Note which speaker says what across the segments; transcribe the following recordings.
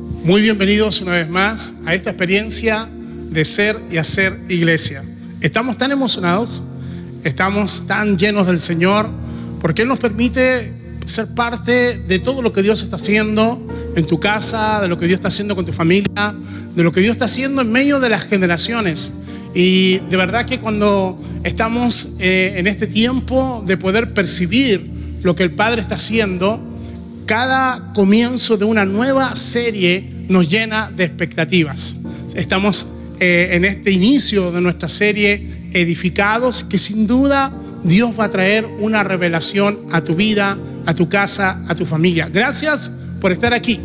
Speaker 1: Muy bienvenidos una vez más a esta experiencia de ser y hacer iglesia. Estamos tan emocionados, estamos tan llenos del Señor, porque Él nos permite ser parte de todo lo que Dios está haciendo en tu casa, de lo que Dios está haciendo con tu familia, de lo que Dios está haciendo en medio de las generaciones. Y de verdad que cuando estamos eh, en este tiempo de poder percibir lo que el Padre está haciendo, cada comienzo de una nueva serie nos llena de expectativas. Estamos eh, en este inicio de nuestra serie edificados, que sin duda Dios va a traer una revelación a tu vida, a tu casa, a tu familia. Gracias por estar aquí.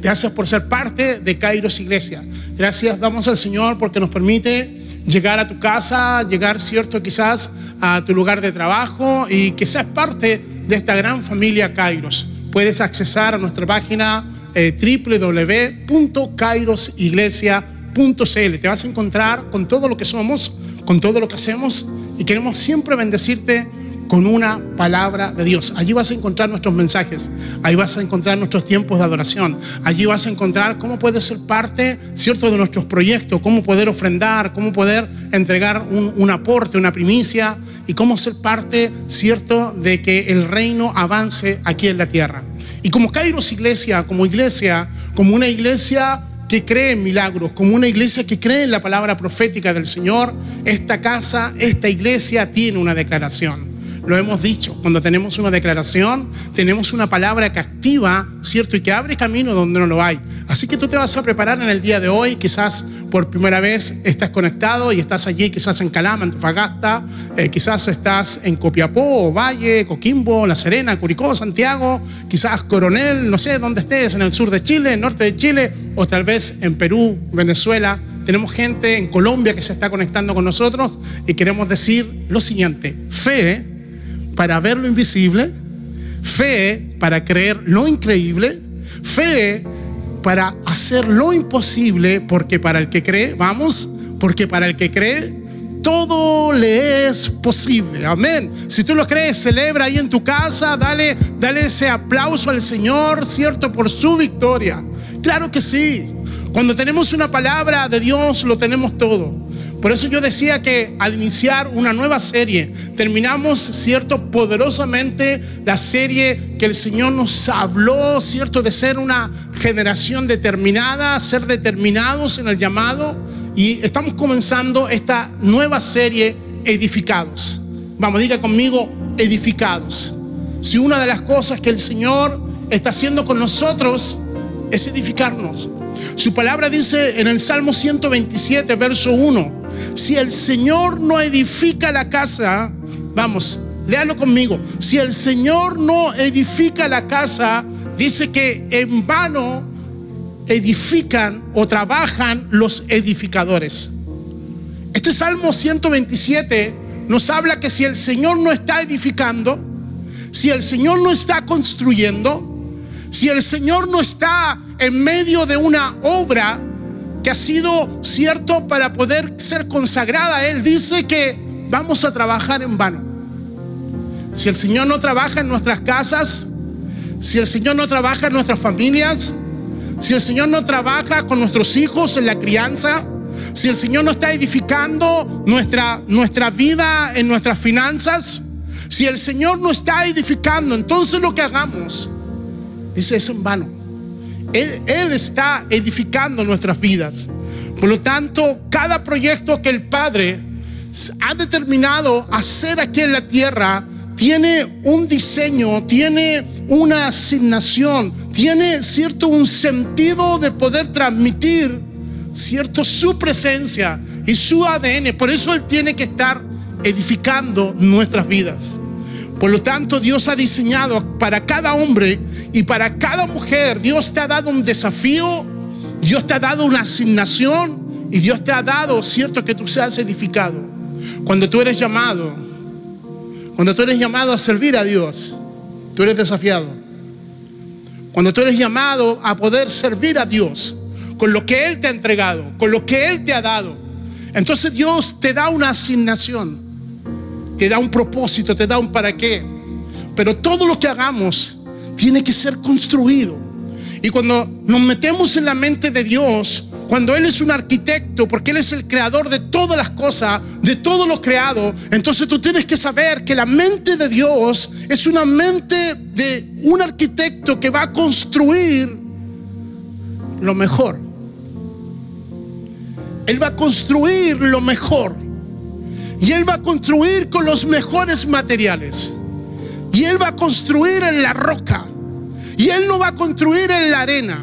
Speaker 1: Gracias por ser parte de Kairos Iglesia. Gracias damos al Señor porque nos permite llegar a tu casa, llegar, cierto, quizás a tu lugar de trabajo y que seas parte de esta gran familia Kairos. Puedes accesar a nuestra página eh. Te vas a encontrar con todo lo que somos, con todo lo que hacemos y queremos siempre bendecirte con una palabra de Dios. Allí vas a encontrar nuestros mensajes, ahí vas a encontrar nuestros tiempos de adoración, allí vas a encontrar cómo puedes ser parte, ¿cierto?, de nuestros proyectos, cómo poder ofrendar, cómo poder entregar un, aporte, una primicia y cómo ser parte, ¿cierto?, de que el reino avance aquí en la tierra. Y como Kairos Iglesia, como iglesia, como una iglesia que cree en milagros, como una iglesia que cree en la palabra profética del Señor, esta casa, esta iglesia tiene una declaración. Lo hemos dicho, cuando tenemos una declaración, tenemos una palabra que activa, ¿cierto? Y que abre camino donde no lo hay. Así que tú te vas a preparar en el día de hoy, quizás por primera vez estás conectado y estás allí, quizás en Calama, en Tufagasta, eh, quizás estás en Copiapó, Valle, Coquimbo, La Serena, Curicó, Santiago, quizás Coronel, no sé dónde estés, en el sur de Chile, en el norte de Chile, o tal vez en Perú, Venezuela. Tenemos gente en Colombia que se está conectando con nosotros y queremos decir lo siguiente, fe para ver lo invisible, fe para creer lo increíble, fe para hacer lo imposible, porque para el que cree, vamos, porque para el que cree, todo le es posible. Amén. Si tú lo crees, celebra ahí en tu casa, dale, dale ese aplauso al Señor, ¿cierto? Por su victoria. Claro que sí. Cuando tenemos una palabra de Dios, lo tenemos todo. Por eso yo decía que al iniciar una nueva serie, terminamos, ¿cierto? Poderosamente la serie que el Señor nos habló, ¿cierto? De ser una generación determinada, ser determinados en el llamado. Y estamos comenzando esta nueva serie, Edificados. Vamos, diga conmigo, edificados. Si una de las cosas que el Señor está haciendo con nosotros es edificarnos. Su palabra dice en el Salmo 127, verso 1, si el Señor no edifica la casa, vamos, léalo conmigo, si el Señor no edifica la casa, dice que en vano edifican o trabajan los edificadores. Este Salmo 127 nos habla que si el Señor no está edificando, si el Señor no está construyendo, si el Señor no está en medio de una obra, que ha sido cierto para poder ser consagrada Él, dice que vamos a trabajar en vano. Si el Señor no trabaja en nuestras casas, si el Señor no trabaja en nuestras familias, si el Señor no trabaja con nuestros hijos en la crianza, si el Señor no está edificando nuestra, nuestra vida en nuestras finanzas, si el Señor no está edificando, entonces lo que hagamos, dice, es en vano. Él, está edificando nuestras vidas. Por lo tanto, cada proyecto que el Padre ha determinado hacer aquí en la tierra tiene un diseño, tiene una asignación, tiene cierto un sentido de poder transmitir cierto su presencia y su ADN. Por eso Él tiene que estar edificando nuestras vidas. Por lo tanto, Dios ha diseñado para cada hombre y para cada mujer, Dios te ha dado un desafío, Dios te ha dado una asignación y Dios te ha dado, cierto, que tú seas edificado. Cuando tú eres llamado, cuando tú eres llamado a servir a Dios, tú eres desafiado. Cuando tú eres llamado a poder servir a Dios con lo que Él te ha entregado, con lo que Él te ha dado, entonces Dios te da una asignación te da un propósito, te da un para qué. Pero todo lo que hagamos tiene que ser construido. Y cuando nos metemos en la mente de Dios, cuando Él es un arquitecto, porque Él es el creador de todas las cosas, de todo lo creado, entonces tú tienes que saber que la mente de Dios es una mente de un arquitecto que va a construir lo mejor. Él va a construir lo mejor. Y Él va a construir con los mejores materiales. Y Él va a construir en la roca. Y Él no va a construir en la arena.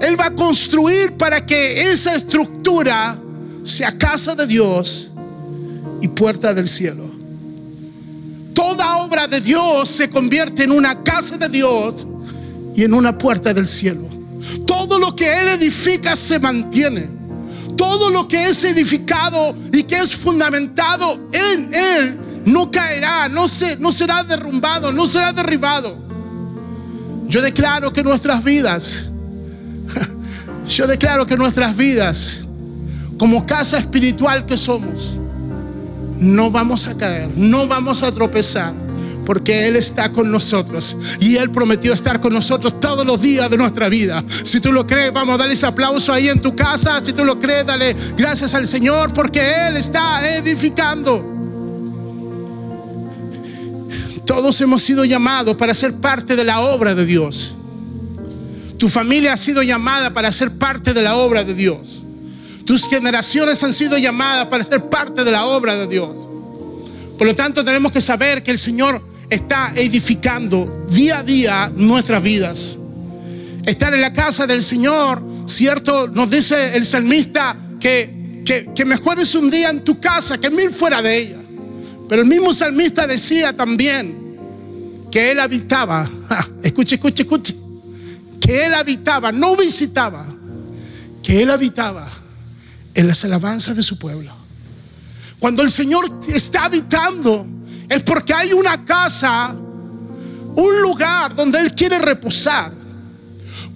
Speaker 1: Él va a construir para que esa estructura sea casa de Dios y puerta del cielo. Toda obra de Dios se convierte en una casa de Dios y en una puerta del cielo. Todo lo que Él edifica se mantiene. Todo lo que es edificado y que es fundamentado en Él no caerá, no, se, no será derrumbado, no será derribado. Yo declaro que nuestras vidas, yo declaro que nuestras vidas, como casa espiritual que somos, no vamos a caer, no vamos a tropezar, porque Él está con nosotros y Él prometió estar con nosotros todos los días de nuestra vida. Si tú lo crees, vamos a darle ese aplauso ahí en tu casa. Si tú lo crees, dale gracias al Señor, porque Él está edificando. Todos hemos sido llamados para ser parte de la obra de Dios. Tu familia ha sido llamada para ser parte de la obra de Dios. Tus generaciones han sido llamadas para ser parte de la obra de Dios. Por lo tanto, tenemos que saber que el Señor está edificando día a día nuestras vidas. Estar en la casa del Señor, ¿cierto? Nos dice el salmista que, que, mejor es un día en tu casa que mil fuera de ella. Pero el mismo salmista decía también que él habitaba, escuche, escuche, escuche, que él habitaba, no visitaba, que él habitaba en las alabanzas de su pueblo. Cuando el Señor está habitando, es porque hay una casa, un lugar donde Él quiere reposar.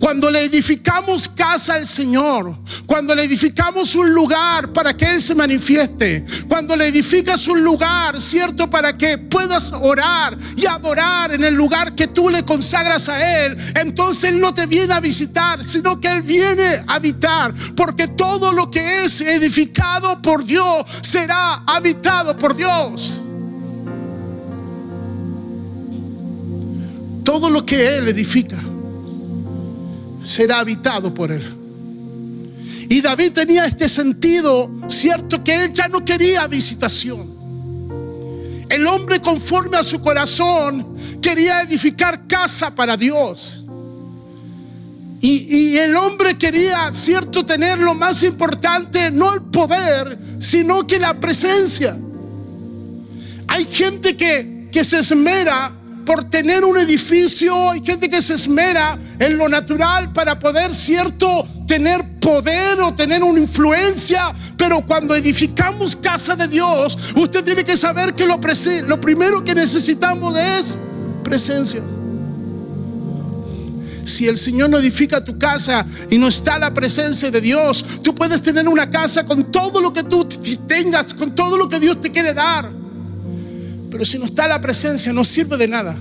Speaker 1: Cuando le edificamos casa al Señor, cuando le edificamos un lugar para que Él se manifieste, cuando le edificas un lugar, ¿cierto? Para que puedas orar y adorar en el lugar que tú le consagras a Él, entonces Él no te viene a visitar, sino que Él viene a habitar, porque todo lo que es edificado por Dios será habitado por Dios. Todo lo que Él edifica será habitado por él. Y David tenía este sentido, cierto, que él ya no quería visitación. El hombre conforme a su corazón quería edificar casa para Dios. Y, y, el hombre quería, cierto, tener lo más importante, no el poder, sino que la presencia. Hay gente que, que se esmera por tener un edificio, hay gente que se esmera en lo natural para poder, cierto, tener poder o tener una influencia, pero cuando edificamos casa de Dios, usted tiene que saber que lo, lo primero que necesitamos es presencia. Si el Señor no edifica tu casa y no está la presencia de Dios, tú puedes tener una casa con todo lo que tú tengas, con todo lo que Dios te quiere dar. Pero si no está la presencia, no sirve de nada.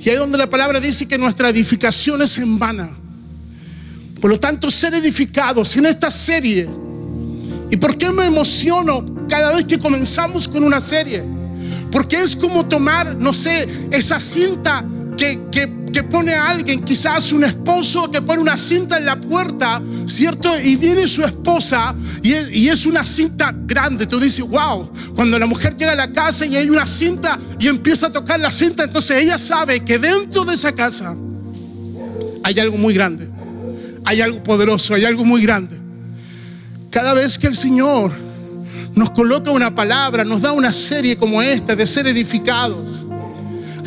Speaker 1: Y ahí donde la palabra dice que nuestra edificación es en vana. Por lo tanto, ser edificados en esta serie. ¿Y por qué me emociono cada vez que comenzamos con una serie? Porque es como tomar, no sé, esa cinta que, que que pone a alguien, quizás un esposo que pone una cinta en la puerta, ¿cierto? Y viene su esposa y es, una cinta grande. Tú dices, wow, cuando la mujer llega a la casa y hay una cinta y empieza a tocar la cinta, entonces ella sabe que dentro de esa casa hay algo muy grande, hay algo poderoso, hay algo muy grande. Cada vez que el Señor nos coloca una palabra, nos da una serie como esta de ser edificados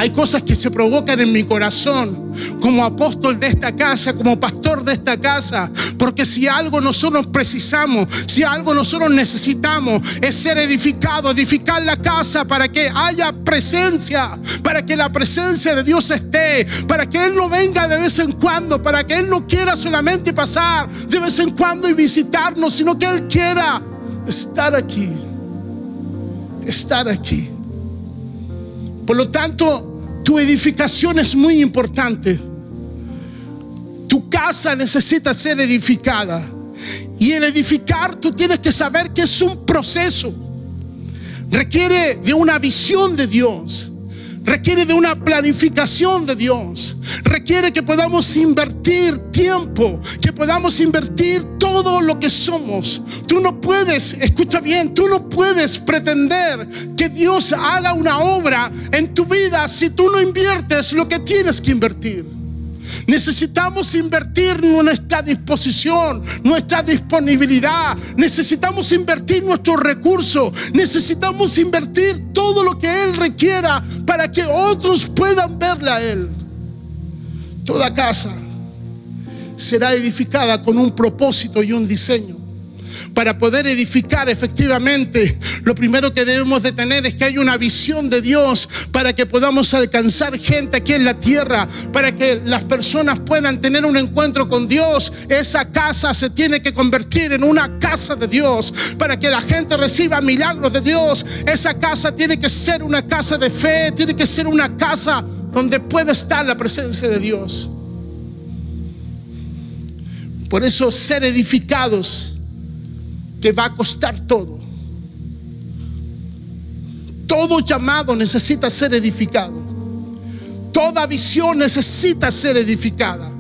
Speaker 1: hay cosas que se provocan en mi corazón como apóstol de esta casa, como pastor de esta casa. Porque si algo nosotros precisamos, si algo nosotros necesitamos, es ser edificado, edificar la casa para que haya presencia, para que la presencia de Dios esté, para que Él no venga de vez en cuando, para que Él no quiera solamente pasar de vez en cuando y visitarnos, sino que Él quiera estar aquí, estar aquí. Por lo tanto, tu edificación es muy importante. Tu casa necesita ser edificada. Y el edificar tú tienes que saber que es un proceso. Requiere de una visión de Dios requiere de una planificación de Dios. Requiere que podamos invertir tiempo, que podamos invertir todo lo que somos. Tú no puedes, escucha bien, tú no puedes pretender que Dios haga una obra en tu vida si tú no inviertes lo que tienes que invertir. Necesitamos invertir nuestra disposición, nuestra disponibilidad. Necesitamos invertir nuestros recursos. Necesitamos invertir todo lo que Él requiera para que otros puedan verla a Él. Toda casa será edificada con un propósito y un diseño para poder edificar efectivamente, lo primero que debemos de tener es que hay una visión de Dios para que podamos alcanzar gente aquí en la tierra, para que las personas puedan tener un encuentro con Dios. Esa casa se tiene que convertir en una casa de Dios, para que la gente reciba milagros de Dios. Esa casa tiene que ser una casa de fe, tiene que ser una casa donde pueda estar la presencia de Dios. Por eso ser edificados que va a costar todo. Todo llamado necesita ser edificado. Toda visión necesita ser edificada.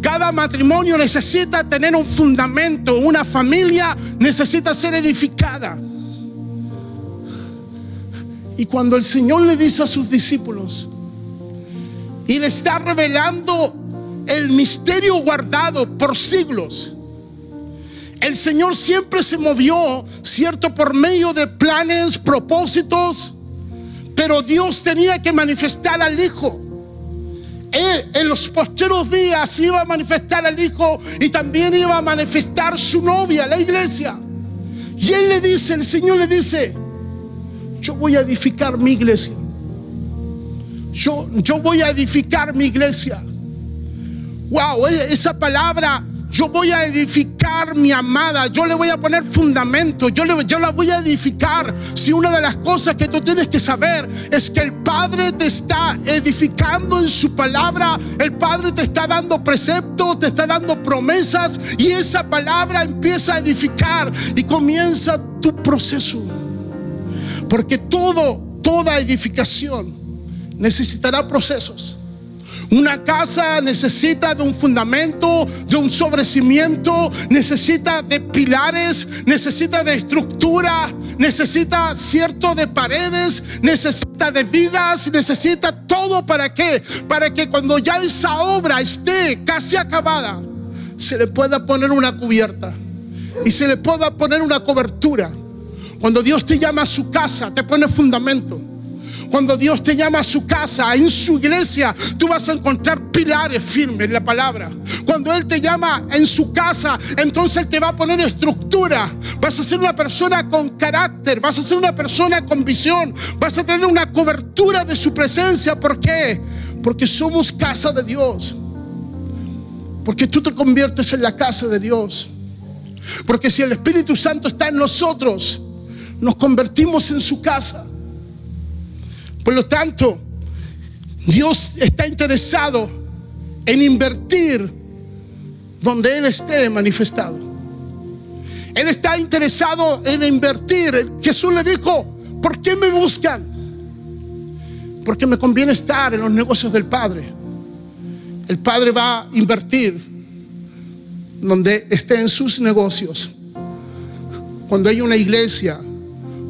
Speaker 1: Cada matrimonio necesita tener un fundamento. Una familia necesita ser edificada. Y cuando el Señor le dice a sus discípulos y le está revelando el misterio guardado por siglos, el Señor siempre se movió, ¿cierto? Por medio de planes, propósitos, pero Dios tenía que manifestar al Hijo. Él en los posteros días iba a manifestar al Hijo y también iba a manifestar su novia, la iglesia. Y Él le dice, el Señor le dice, yo voy a edificar mi iglesia. Yo, yo voy a edificar mi iglesia. Wow, esa palabra yo voy a edificar mi amada, yo le voy a poner fundamento, yo, le, yo la voy a edificar. Si una de las cosas que tú tienes que saber es que el Padre te está edificando en su palabra, el Padre te está dando preceptos, te está dando promesas y esa palabra empieza a edificar y comienza tu proceso. Porque todo, toda edificación necesitará procesos. Una casa necesita de un fundamento, de un sobrecimiento, necesita de pilares, necesita de estructura, necesita cierto de paredes, necesita de vigas, necesita todo para qué? Para que cuando ya esa obra esté casi acabada, se le pueda poner una cubierta y se le pueda poner una cobertura. Cuando Dios te llama a su casa, te pone fundamento. Cuando Dios te llama a su casa, en su iglesia, tú vas a encontrar pilares firmes en la palabra. Cuando Él te llama en su casa, entonces Él te va a poner estructura. Vas a ser una persona con carácter, vas a ser una persona con visión, vas a tener una cobertura de su presencia. ¿Por qué? Porque somos casa de Dios. Porque tú te conviertes en la casa de Dios. Porque si el Espíritu Santo está en nosotros, nos convertimos en su casa. Por lo tanto, Dios está interesado en invertir donde Él esté manifestado. Él está interesado en invertir. Jesús le dijo, ¿por qué me buscan? Porque me conviene estar en los negocios del Padre. El Padre va a invertir donde esté en sus negocios. Cuando hay una iglesia,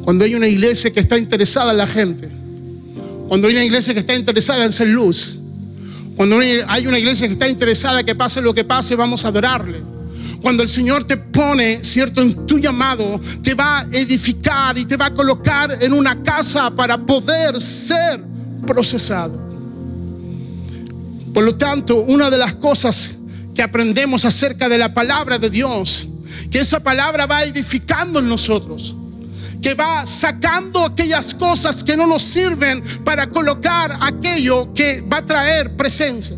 Speaker 1: cuando hay una iglesia que está interesada en la gente cuando hay una iglesia que está interesada en ser luz. Cuando hay una iglesia que está interesada que pase lo que pase, vamos a adorarle. Cuando el Señor te pone, cierto, en tu llamado, te va a edificar y te va a colocar en una casa para poder ser procesado. Por lo tanto, una de las cosas que aprendemos acerca de la palabra de Dios, que esa palabra va edificando en nosotros que va sacando aquellas cosas que no nos sirven para colocar aquello que va a traer presencia.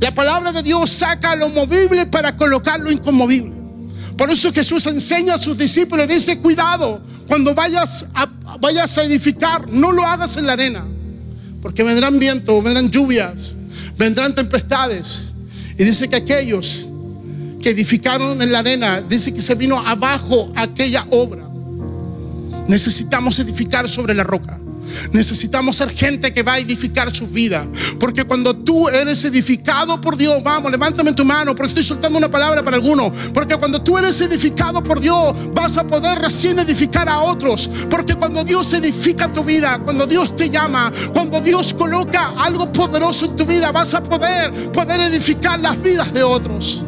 Speaker 1: La palabra de Dios saca lo movible para colocar lo inconmovible. Por eso Jesús enseña a sus discípulos, dice, cuidado, cuando vayas a, vayas a edificar, no lo hagas en la arena, porque vendrán vientos, vendrán lluvias, vendrán tempestades. Y dice que aquellos que edificaron en la arena, dice que se vino abajo aquella obra. Necesitamos edificar sobre la roca. Necesitamos ser gente que va a edificar su vida. Porque cuando tú eres edificado por Dios, vamos, levántame tu mano, porque estoy soltando una palabra para alguno. Porque cuando tú eres edificado por Dios, vas a poder recién edificar a otros. Porque cuando Dios edifica tu vida, cuando Dios te llama, cuando Dios coloca algo poderoso en tu vida, vas a poder, poder edificar las vidas de otros.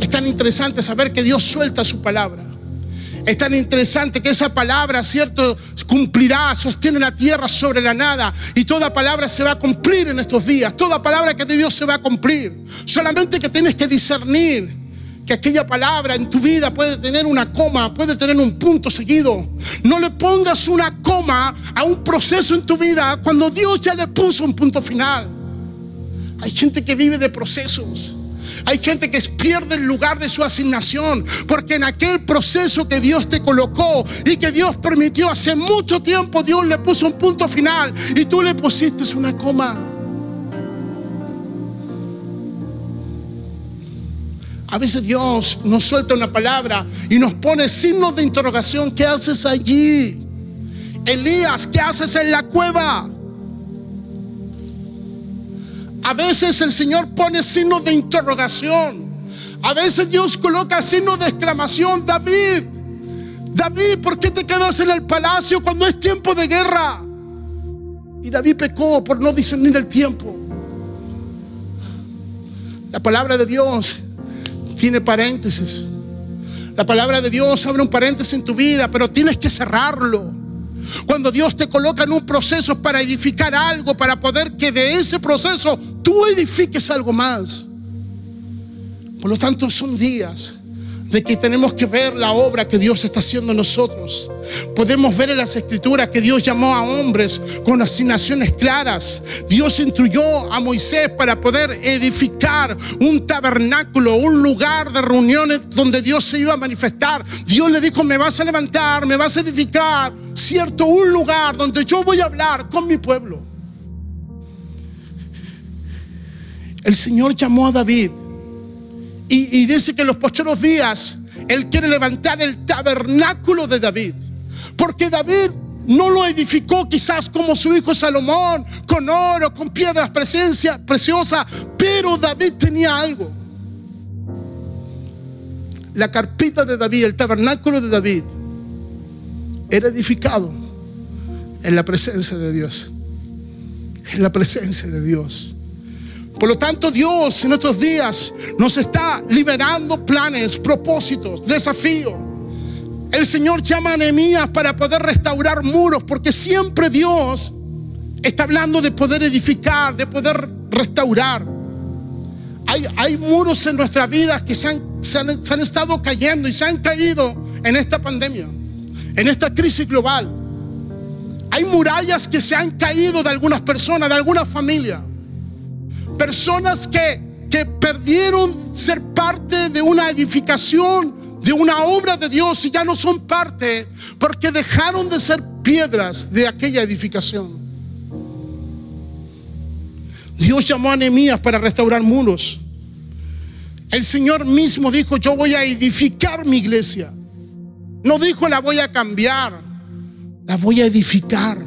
Speaker 1: Es tan interesante saber que Dios suelta su palabra. Es tan interesante que esa palabra, cierto, cumplirá, sostiene la tierra sobre la nada. Y toda palabra se va a cumplir en estos días. Toda palabra que de Dios se va a cumplir. Solamente que tienes que discernir que aquella palabra en tu vida puede tener una coma, puede tener un punto seguido. No le pongas una coma a un proceso en tu vida cuando Dios ya le puso un punto final. Hay gente que vive de procesos. Hay gente que pierde el lugar de su asignación porque en aquel proceso que Dios te colocó y que Dios permitió hace mucho tiempo, Dios le puso un punto final y tú le pusiste una coma. A veces Dios nos suelta una palabra y nos pone signos de interrogación. ¿Qué haces allí? Elías, ¿qué haces en la cueva? A veces el Señor pone signos de interrogación. A veces Dios coloca signos de exclamación. David, David, ¿por qué te quedas en el palacio cuando es tiempo de guerra? Y David pecó por no discernir el tiempo. La palabra de Dios tiene paréntesis. La palabra de Dios abre un paréntesis en tu vida, pero tienes que cerrarlo. Cuando Dios te coloca en un proceso para edificar algo, para poder que de ese proceso tú edifiques algo más. Por lo tanto, son días de que tenemos que ver la obra que Dios está haciendo en nosotros. Podemos ver en las escrituras que Dios llamó a hombres con asignaciones claras. Dios instruyó a Moisés para poder edificar un tabernáculo, un lugar de reuniones donde Dios se iba a manifestar. Dios le dijo, me vas a levantar, me vas a edificar, cierto, un lugar donde yo voy a hablar con mi pueblo. El Señor llamó a David y, dice que en los posteros días Él quiere levantar el tabernáculo de David. Porque David no lo edificó quizás como su hijo Salomón, con oro, con piedras presencia, preciosas, pero David tenía algo. La carpita de David, el tabernáculo de David, era edificado en la presencia de Dios. En la presencia de Dios. Por lo tanto, Dios en estos días nos está liberando planes, propósitos, desafíos. El Señor llama a Nehemías para poder restaurar muros, porque siempre Dios está hablando de poder edificar, de poder restaurar. Hay, hay muros en nuestra vida que se han, se han estado cayendo y se han caído en esta pandemia, en esta crisis global. Hay murallas que se han caído de algunas personas, de algunas familias. Personas que, que perdieron ser parte de una edificación, de una obra de Dios y ya no son parte porque dejaron de ser piedras de aquella edificación. Dios llamó a Nehemías para restaurar muros. El Señor mismo dijo, yo voy a edificar mi iglesia. No dijo, la voy a cambiar, la voy a edificar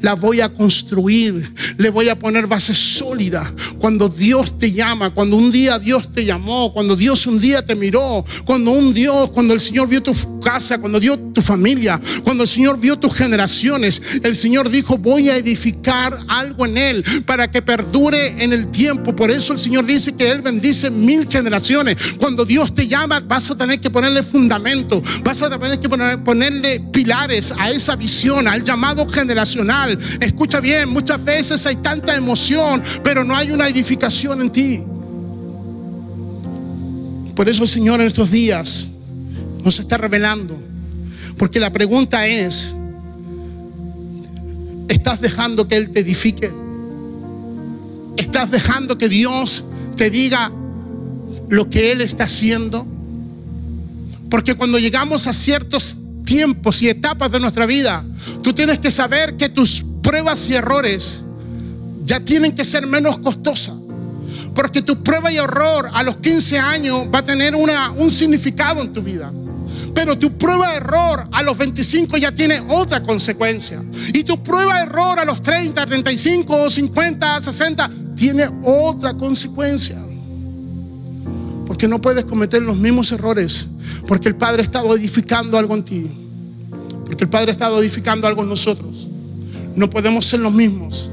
Speaker 1: la voy a construir, le voy a poner base sólida. Cuando Dios te llama, cuando un día Dios te llamó, cuando Dios un día te miró, cuando un Dios, cuando el Señor vio tu casa, cuando dio tu familia, cuando el Señor vio tus generaciones, el Señor dijo, voy a edificar algo en él para que perdure en el tiempo. Por eso el Señor dice que Él bendice mil generaciones. Cuando Dios te llama, vas a tener que ponerle fundamento, vas a tener que ponerle pilares a esa visión, al llamado generacional Escucha bien, muchas veces hay tanta emoción, pero no hay una edificación en ti. Por eso el Señor en estos días nos está revelando. Porque la pregunta es, ¿estás dejando que Él te edifique? ¿Estás dejando que Dios te diga lo que Él está haciendo? Porque cuando llegamos a ciertos tiempos y etapas de nuestra vida, tú tienes que saber que tus pruebas y errores ya tienen que ser menos costosas. Porque tu prueba y error a los 15 años va a tener una, un significado en tu vida. Pero tu prueba de error a los 25 ya tiene otra consecuencia. Y tu prueba de error a los 30, 35, 50, 60 tiene otra consecuencia. Porque no puedes cometer los mismos errores. Porque el Padre ha estado edificando algo en ti. Porque el Padre ha estado edificando algo en nosotros. No podemos ser los mismos.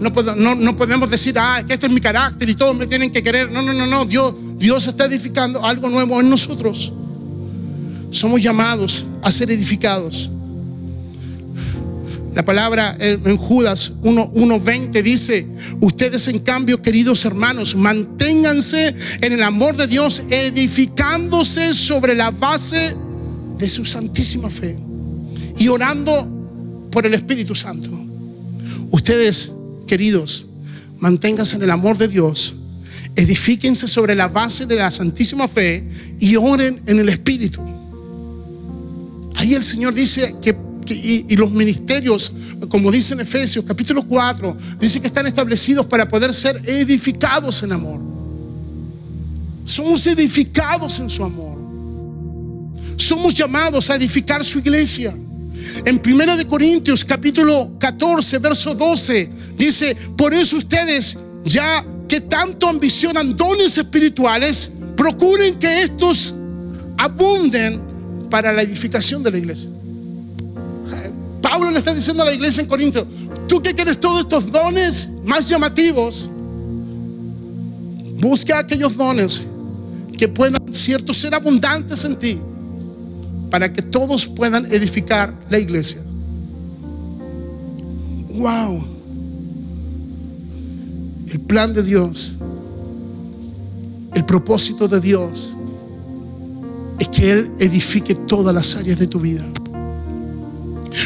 Speaker 1: No, no, podemos decir, ah, que este es mi carácter y todos me tienen que querer. No, no, no, no. Dios, Dios está edificando algo nuevo en nosotros. Somos llamados a ser edificados. La palabra en Judas 1.20 dice, ustedes en cambio, queridos hermanos, manténganse en el amor de Dios, edificándose sobre la base de su santísima fe y orando por el Espíritu Santo. Ustedes, queridos, manténganse en el amor de Dios, edifíquense sobre la base de la santísima fe y oren en el Espíritu. Ahí el Señor dice que, y, los ministerios, como dice en Efesios capítulo 4, dice que están establecidos para poder ser edificados en amor. Somos edificados en su amor. Somos llamados a edificar su iglesia. En 1 de Corintios capítulo 14, verso 12, dice, por eso ustedes ya que tanto ambicionan dones espirituales, procuren que estos abunden para la edificación de la iglesia. Pablo le está diciendo a la iglesia en Corinto, tú que quieres todos estos dones más llamativos, busca aquellos dones que puedan, cierto, ser abundantes en ti, para que todos puedan edificar la iglesia. Wow. El plan de Dios, el propósito de Dios es que Él edifique todas las áreas de tu vida.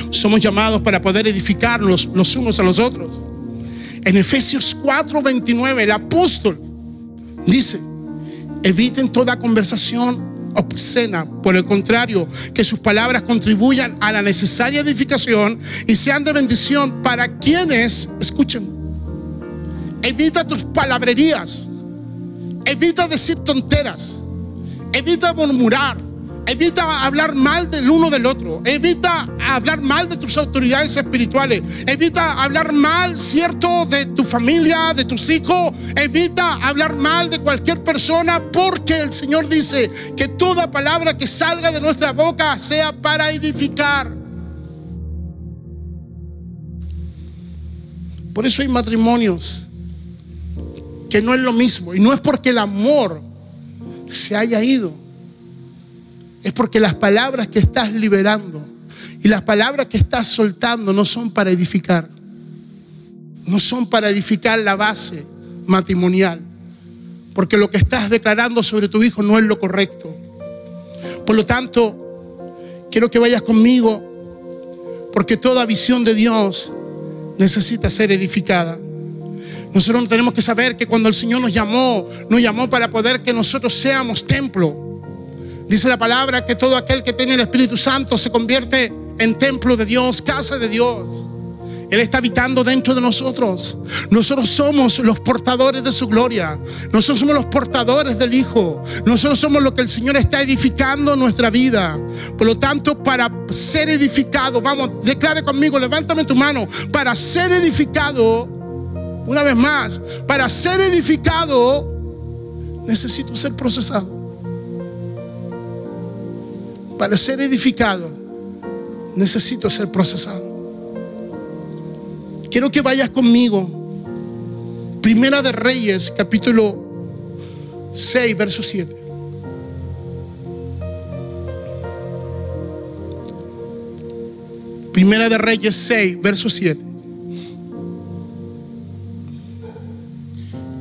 Speaker 1: Somos llamados para poder edificarnos los unos a los otros. En Efesios 4:29 el apóstol dice, eviten toda conversación obscena, por el contrario, que sus palabras contribuyan a la necesaria edificación y sean de bendición para quienes, escuchen, evita tus palabrerías, evita decir tonteras, Evita murmurar. Evita hablar mal del uno del otro. Evita hablar mal de tus autoridades espirituales. Evita hablar mal, cierto, de tu familia, de tus hijos. Evita hablar mal de cualquier persona porque el Señor dice que toda palabra que salga de nuestra boca sea para edificar. Por eso hay matrimonios que no es lo mismo. Y no es porque el amor se haya ido. Es porque las palabras que estás liberando y las palabras que estás soltando no son para edificar. No son para edificar la base matrimonial. Porque lo que estás declarando sobre tu hijo no es lo correcto. Por lo tanto, quiero que vayas conmigo porque toda visión de Dios necesita ser edificada. Nosotros tenemos que saber que cuando el Señor nos llamó, nos llamó para poder que nosotros seamos templo. Dice la palabra que todo aquel que tiene el Espíritu Santo se convierte en templo de Dios, casa de Dios. Él está habitando dentro de nosotros. Nosotros somos los portadores de su gloria. Nosotros somos los portadores del Hijo. Nosotros somos lo que el Señor está edificando en nuestra vida. Por lo tanto, para ser edificado, vamos, declare conmigo, levántame tu mano. Para ser edificado, una vez más, para ser edificado, necesito ser procesado. Para ser edificado, necesito ser procesado. Quiero que vayas conmigo. Primera de Reyes, capítulo 6, verso 7. Primera de Reyes 6, verso 7.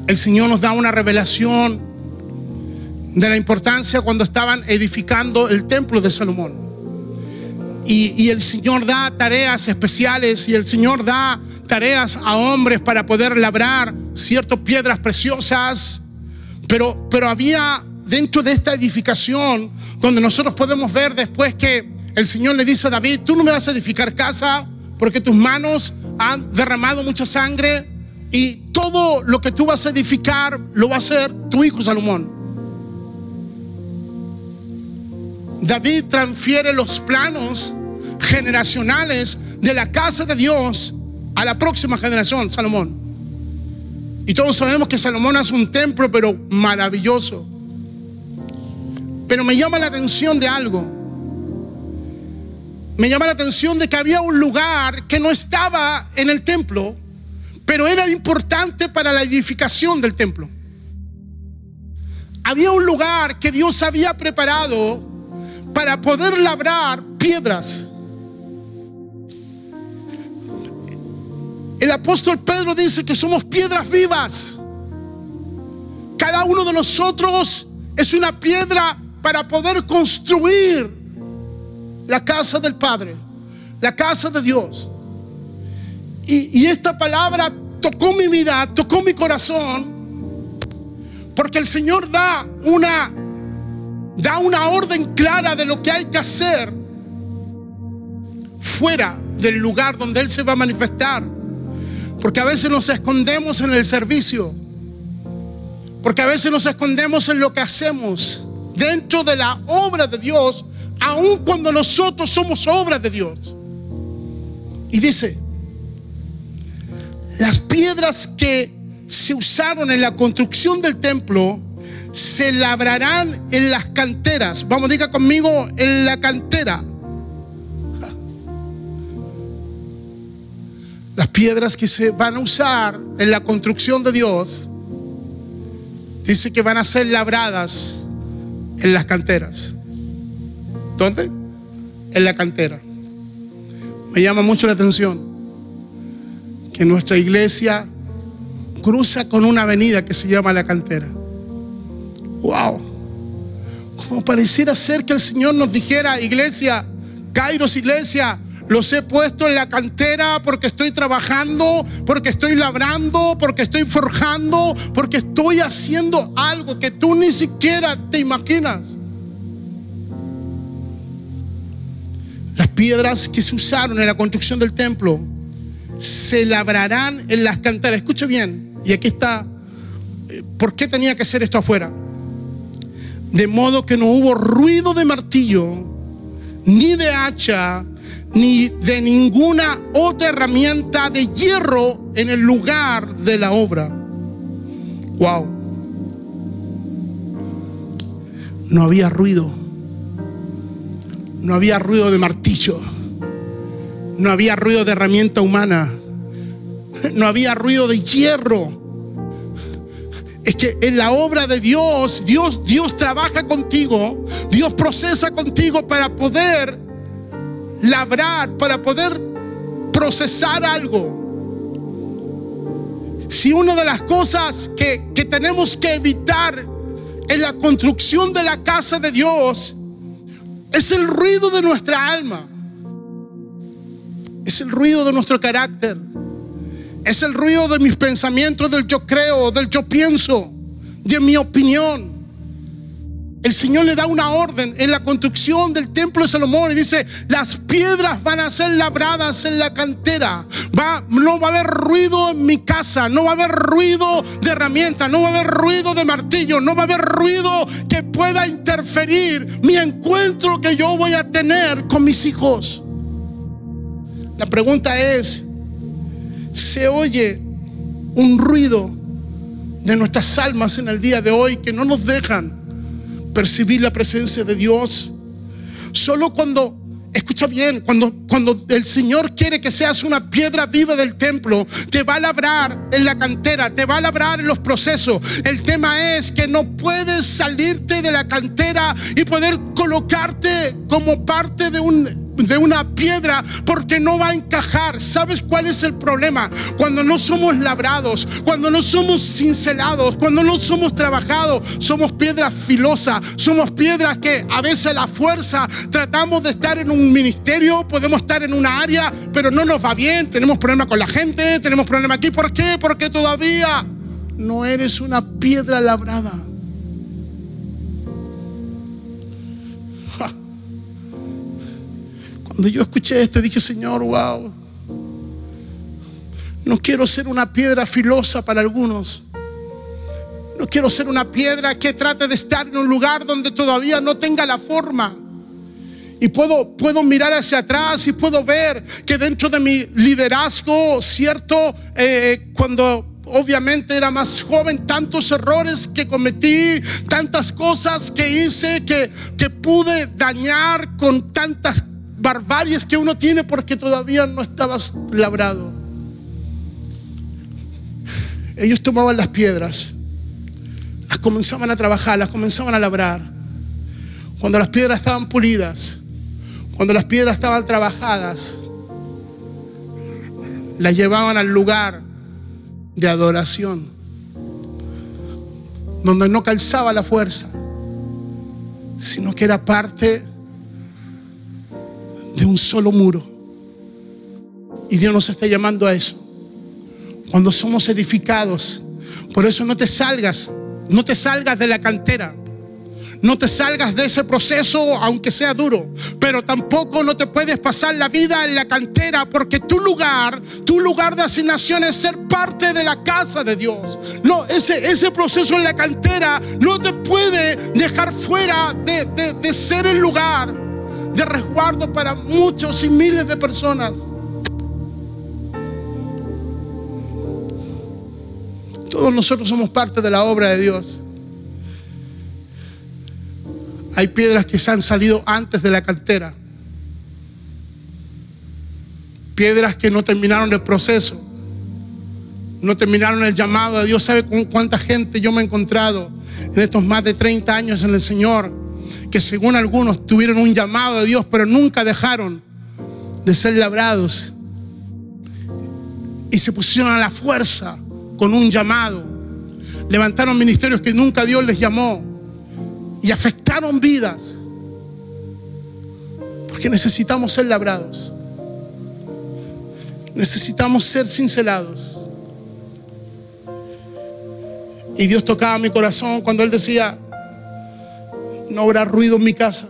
Speaker 1: el Señor nos da una revelación de la importancia cuando estaban edificando el templo de Salomón. Y, el Señor da tareas especiales y el Señor da tareas a hombres para poder labrar ciertas piedras preciosas. Pero, pero había dentro de esta edificación donde nosotros podemos ver después que el Señor le dice a David, tú no me vas a edificar casa porque tus manos han derramado mucha sangre y todo lo que tú vas a edificar lo va a hacer tu hijo Salomón. David transfiere los planos generacionales de la casa de Dios a la próxima generación, Salomón. Y todos sabemos que Salomón hace un templo, pero maravilloso. Pero me llama la atención de algo. Me llama la atención de que había un lugar que no estaba en el templo, pero era importante para la edificación del templo. Había un lugar que Dios había preparado para poder labrar piedras. El apóstol Pedro dice que somos piedras vivas. Cada uno de nosotros es una piedra para poder construir la casa del Padre, la casa de Dios. Y, esta palabra tocó mi vida, tocó mi corazón, porque el Señor da una, da una orden clara de lo que hay que hacer fuera del lugar donde Él se va a manifestar. Porque a veces nos escondemos en el servicio. Porque a veces nos escondemos en lo que hacemos dentro de la obra de Dios, aun cuando nosotros somos obra de Dios. Y dice, las piedras que se usaron en la construcción del templo se labrarán en las canteras. Vamos, diga conmigo, en la cantera. Las piedras que se van a usar en la construcción de Dios, dice que van a ser labradas en las canteras. ¿Dónde? En la cantera. Me llama mucho la atención que nuestra iglesia cruza con una avenida que se llama la cantera. ¡Wow! Como pareciera ser que el Señor nos dijera, iglesia, Kairos iglesia, los he puesto en la cantera porque estoy trabajando, porque estoy labrando, porque estoy forjando, porque estoy haciendo algo que tú ni siquiera te imaginas. Las piedras que se usaron en la construcción del templo se labrarán en las canteras. Escuche bien, y aquí está, eh, ¿por qué tenía que ser esto afuera? De modo que no hubo ruido de martillo, ni de hacha, ni de ninguna otra herramienta de hierro en el lugar de la obra. Wow. No había ruido. No había ruido de martillo. No había ruido de herramienta humana. No había ruido de hierro. Es que en la obra de Dios, Dios, Dios trabaja contigo, Dios procesa contigo para poder labrar, para poder procesar algo. Si una de las cosas que, que tenemos que evitar en la construcción de la casa de Dios es el ruido de nuestra alma, es el ruido de nuestro carácter, es el ruido de mis pensamientos, del yo creo, del yo pienso, de mi opinión. El Señor le da una orden en la construcción del templo de Salomón y dice, las piedras van a ser labradas en la cantera. No va a haber ruido en mi casa, no va a haber ruido de herramienta, no va a haber ruido de martillo, no va a haber ruido que pueda interferir mi encuentro que yo voy a tener con mis hijos. La pregunta es, ¿se oye un ruido de nuestras almas en el día de hoy que no nos dejan percibir la presencia de Dios. Solo cuando, escucha bien, cuando, cuando el Señor quiere que seas una piedra viva del templo, te va a labrar en la cantera, te va a labrar en los procesos. El tema es que no puedes salirte de la cantera y poder colocarte como parte de un de una piedra porque no va a encajar. ¿Sabes cuál es el problema? Cuando no somos labrados, cuando no somos cincelados, cuando no somos trabajados, somos piedras filosas, somos piedras que a veces la fuerza tratamos de estar en un ministerio, podemos estar en una área, pero no nos va bien, tenemos problemas con la gente, tenemos problemas aquí. ¿Por qué? Porque todavía no eres una piedra labrada. Cuando yo escuché esto, dije, Señor, wow. No quiero ser una piedra filosa para algunos. No quiero ser una piedra que trate de estar en un lugar donde todavía no tenga la forma. Y puedo, puedo mirar hacia atrás y puedo ver que dentro de mi liderazgo, cierto, eh, cuando obviamente era más joven, tantos errores que cometí, tantas cosas que hice, que, que pude dañar con tantas barbarias que uno tiene porque todavía no estabas labrado. Ellos tomaban las piedras, las comenzaban a trabajar, las comenzaban a labrar. Cuando las piedras estaban pulidas, cuando las piedras estaban trabajadas, las llevaban al lugar de adoración, donde no calzaba la fuerza, sino que era parte de un solo muro. Y Dios nos está llamando a eso. Cuando somos edificados, por eso no te salgas, no te salgas de la cantera. No te salgas de ese proceso aunque sea duro, pero tampoco no te puedes pasar la vida en la cantera porque tu lugar, tu lugar de asignación es ser parte de la casa de Dios. No, ese, ese proceso en la cantera no te puede dejar fuera de, de ser el lugar de resguardo para muchos y miles de personas. Todos nosotros somos parte de la obra de Dios. Hay piedras que se han salido antes de la cantera. Piedras que no terminaron el proceso. No terminaron el llamado Dios. ¿Sabe con cuánta gente yo me he encontrado en estos más de 30 años en el Señor? Que según algunos tuvieron un llamado de Dios, pero nunca dejaron de ser labrados. Y se pusieron a la fuerza con un llamado. Levantaron ministerios que nunca Dios les llamó y afectaron vidas. Porque necesitamos ser labrados. Necesitamos ser cincelados. Y Dios tocaba mi corazón cuando Él decía, no habrá ruido en mi casa,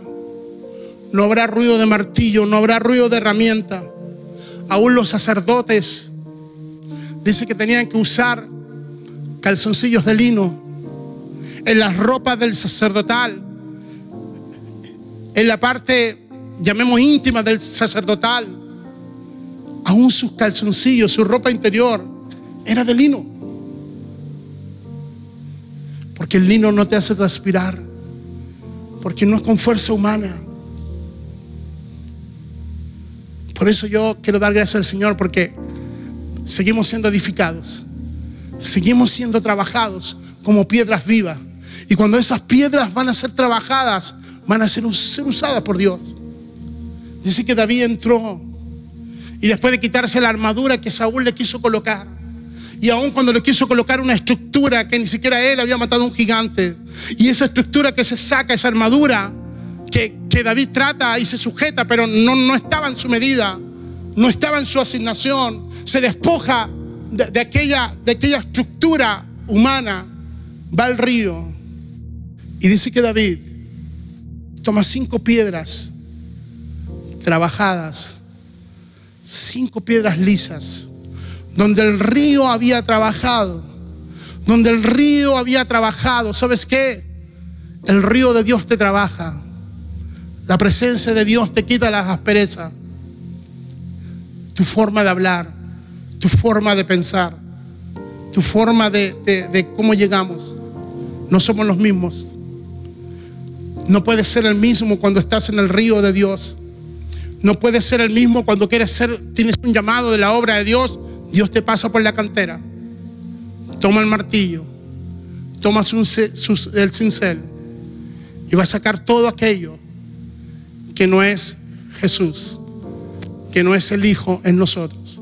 Speaker 1: no habrá ruido de martillo, no habrá ruido de herramienta. Aún los sacerdotes dice que tenían que usar calzoncillos de lino en las ropas del sacerdotal, en la parte, llamemos íntima del sacerdotal, aún sus calzoncillos, su ropa interior, era de lino. Porque el lino no te hace transpirar, porque no es con fuerza humana. Por eso yo quiero dar gracias al Señor porque seguimos siendo edificados, seguimos siendo trabajados como piedras vivas. Y cuando esas piedras van a ser trabajadas, van a ser, usadas por Dios. Dice que David entró y después de quitarse la armadura que Saúl le quiso colocar, y aún cuando le quiso colocar una estructura que ni siquiera él había matado a un gigante, y esa estructura que se saca, esa armadura que, David trata y se sujeta, pero no, no estaba en su medida, no estaba en su asignación, se despoja de, aquella, de aquella estructura humana, va al río. Y dice que David toma cinco piedras trabajadas, cinco piedras lisas, donde el río había trabajado, donde el río había trabajado. ¿Sabes qué? El río de Dios te trabaja. La presencia de Dios te quita las asperezas. Tu forma de hablar, tu forma de pensar, tu forma de, de cómo llegamos. No somos los mismos. No puedes ser el mismo cuando estás en el río de Dios. No puedes ser el mismo cuando quieres ser, tienes un llamado de la obra de Dios. Dios te pasa por la cantera. Toma el martillo. Toma el cincel. Y va a sacar todo aquello que no es Jesús. Que no es el Hijo en nosotros.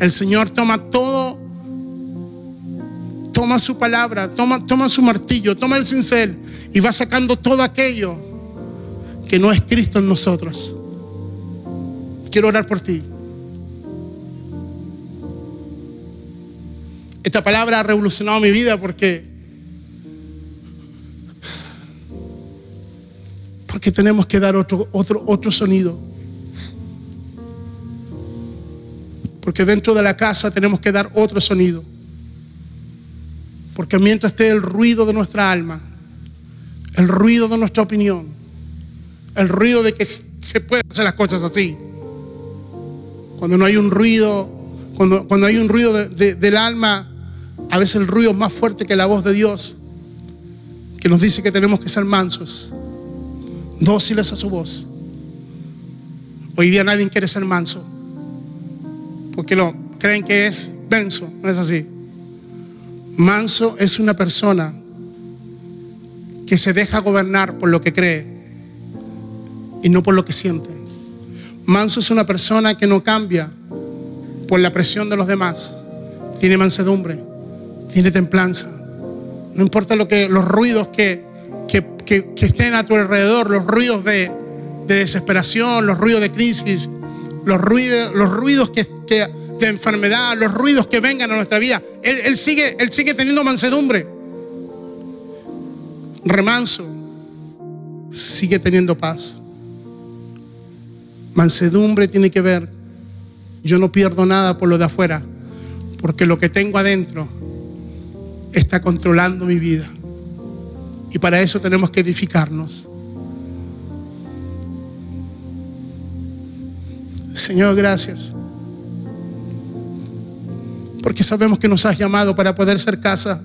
Speaker 1: El Señor toma todo toma su palabra, toma, toma su martillo, toma el cincel y va sacando todo aquello que no es Cristo en nosotros. Quiero orar por ti. Esta palabra ha revolucionado mi vida porque porque tenemos que dar otro otro otro sonido. Porque dentro de la casa tenemos que dar otro sonido. Porque mientras esté el ruido de nuestra alma, el ruido de nuestra opinión, el ruido de que se pueden hacer las cosas así, cuando no hay un ruido, cuando, cuando hay un ruido del alma, a veces el ruido es más fuerte que la voz de Dios, que nos dice que tenemos que ser mansos, dóciles a su voz. Hoy día nadie quiere ser manso, porque lo creen que es denso, no es así. Manso es una persona que se deja gobernar por lo que cree y no por lo que siente. Manso es una persona que no cambia por la presión de los demás. Tiene mansedumbre, tiene templanza. No importa lo que, los ruidos que, que, estén a tu alrededor, los ruidos de, desesperación, los ruidos de crisis, los ruidos, los ruidos que, de enfermedad, los ruidos que vengan a nuestra vida. Él, sigue, él sigue teniendo mansedumbre. Remanso sigue teniendo paz. Mansedumbre tiene que ver, yo no pierdo nada por lo de afuera, porque lo que tengo adentro está controlando mi vida. Y para eso tenemos que edificarnos. Señor, gracias. Porque sabemos que nos has llamado para poder ser casa.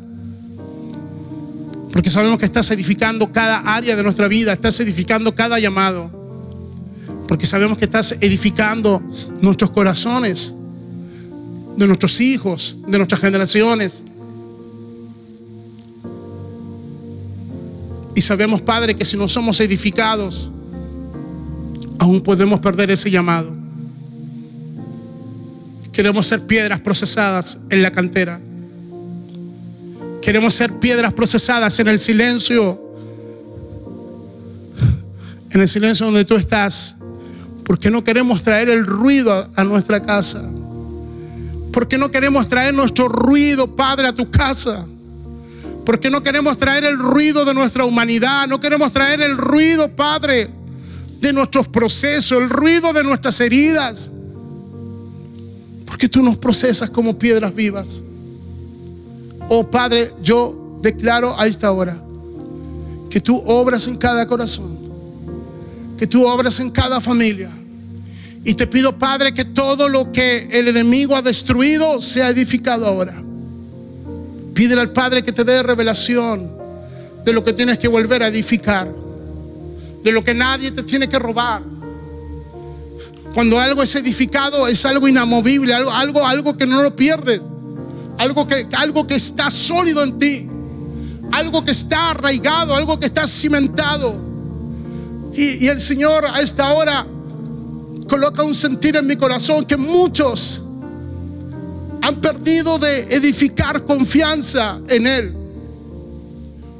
Speaker 1: Porque sabemos que estás edificando cada área de nuestra vida, estás edificando cada llamado porque sabemos que estás edificando nuestros corazones, de nuestros hijos, de nuestras generaciones. Y sabemos, Padre, que si no somos edificados, aún podemos perder ese llamado. Queremos ser piedras procesadas en la cantera. Queremos ser piedras procesadas en el silencio. En el silencio donde tú estás porque no queremos traer el ruido a nuestra casa. Porque no queremos traer nuestro ruido, Padre, a tu casa. Porque no queremos traer el ruido de nuestra humanidad. No queremos traer el ruido, Padre, de nuestros procesos, el ruido de nuestras heridas. Porque tú nos procesas como piedras vivas. Oh Padre, yo declaro a esta hora que tú obras en cada corazón, que tú obras en cada familia, y te pido, Padre, que todo lo que el enemigo ha destruido sea edificado ahora. Pídele al Padre que te dé revelación de lo que tienes que volver a edificar, de lo que nadie te tiene que robar. Cuando algo es edificado es algo inamovible, algo, algo, algo que no lo pierdes, algo que, algo que está sólido en ti, algo que está arraigado, algo que está cimentado. Y, y el Señor a esta hora coloca un sentir en mi corazón que muchos han perdido de edificar confianza en Él.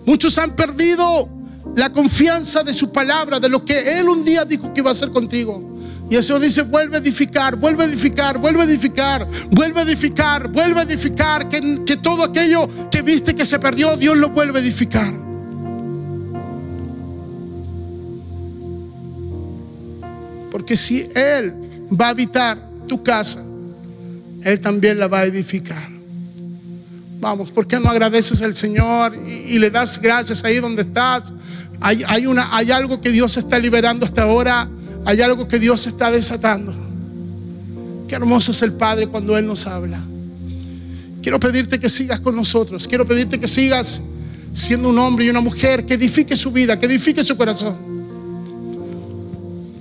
Speaker 1: Muchos han perdido la confianza de su palabra, de lo que Él un día dijo que iba a hacer contigo. Y el Señor dice, vuelve a edificar, vuelve a edificar, vuelve a edificar, vuelve a edificar, vuelve a edificar, que, que todo aquello que viste que se perdió, Dios lo vuelve a edificar. Porque si Él va a habitar tu casa, Él también la va a edificar. Vamos, ¿por qué no agradeces al Señor y, le das gracias ahí donde estás? Hay, hay, una, hay algo que Dios está liberando hasta ahora. Hay algo que Dios está desatando. Qué hermoso es el Padre cuando Él nos habla. Quiero pedirte que sigas con nosotros. Quiero pedirte que sigas siendo un hombre y una mujer que edifique su vida, que edifique su corazón.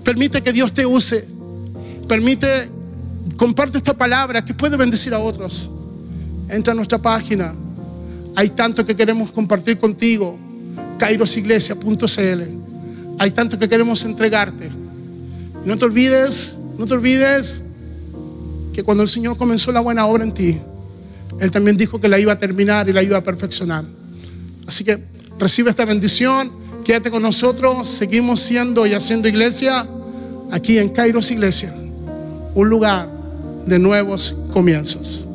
Speaker 1: Permite que Dios te use. Permite, comparte esta palabra que puede bendecir a otros. Entra a nuestra página. Hay tanto que queremos compartir contigo. kairosiglesia.cl. Hay tanto que queremos entregarte. No te olvides, no te olvides que cuando el Señor comenzó la buena obra en ti, Él también dijo que la iba a terminar y la iba a perfeccionar. Así que recibe esta bendición, quédate con nosotros, seguimos siendo y haciendo iglesia aquí en Kairos Iglesia, un lugar de nuevos comienzos.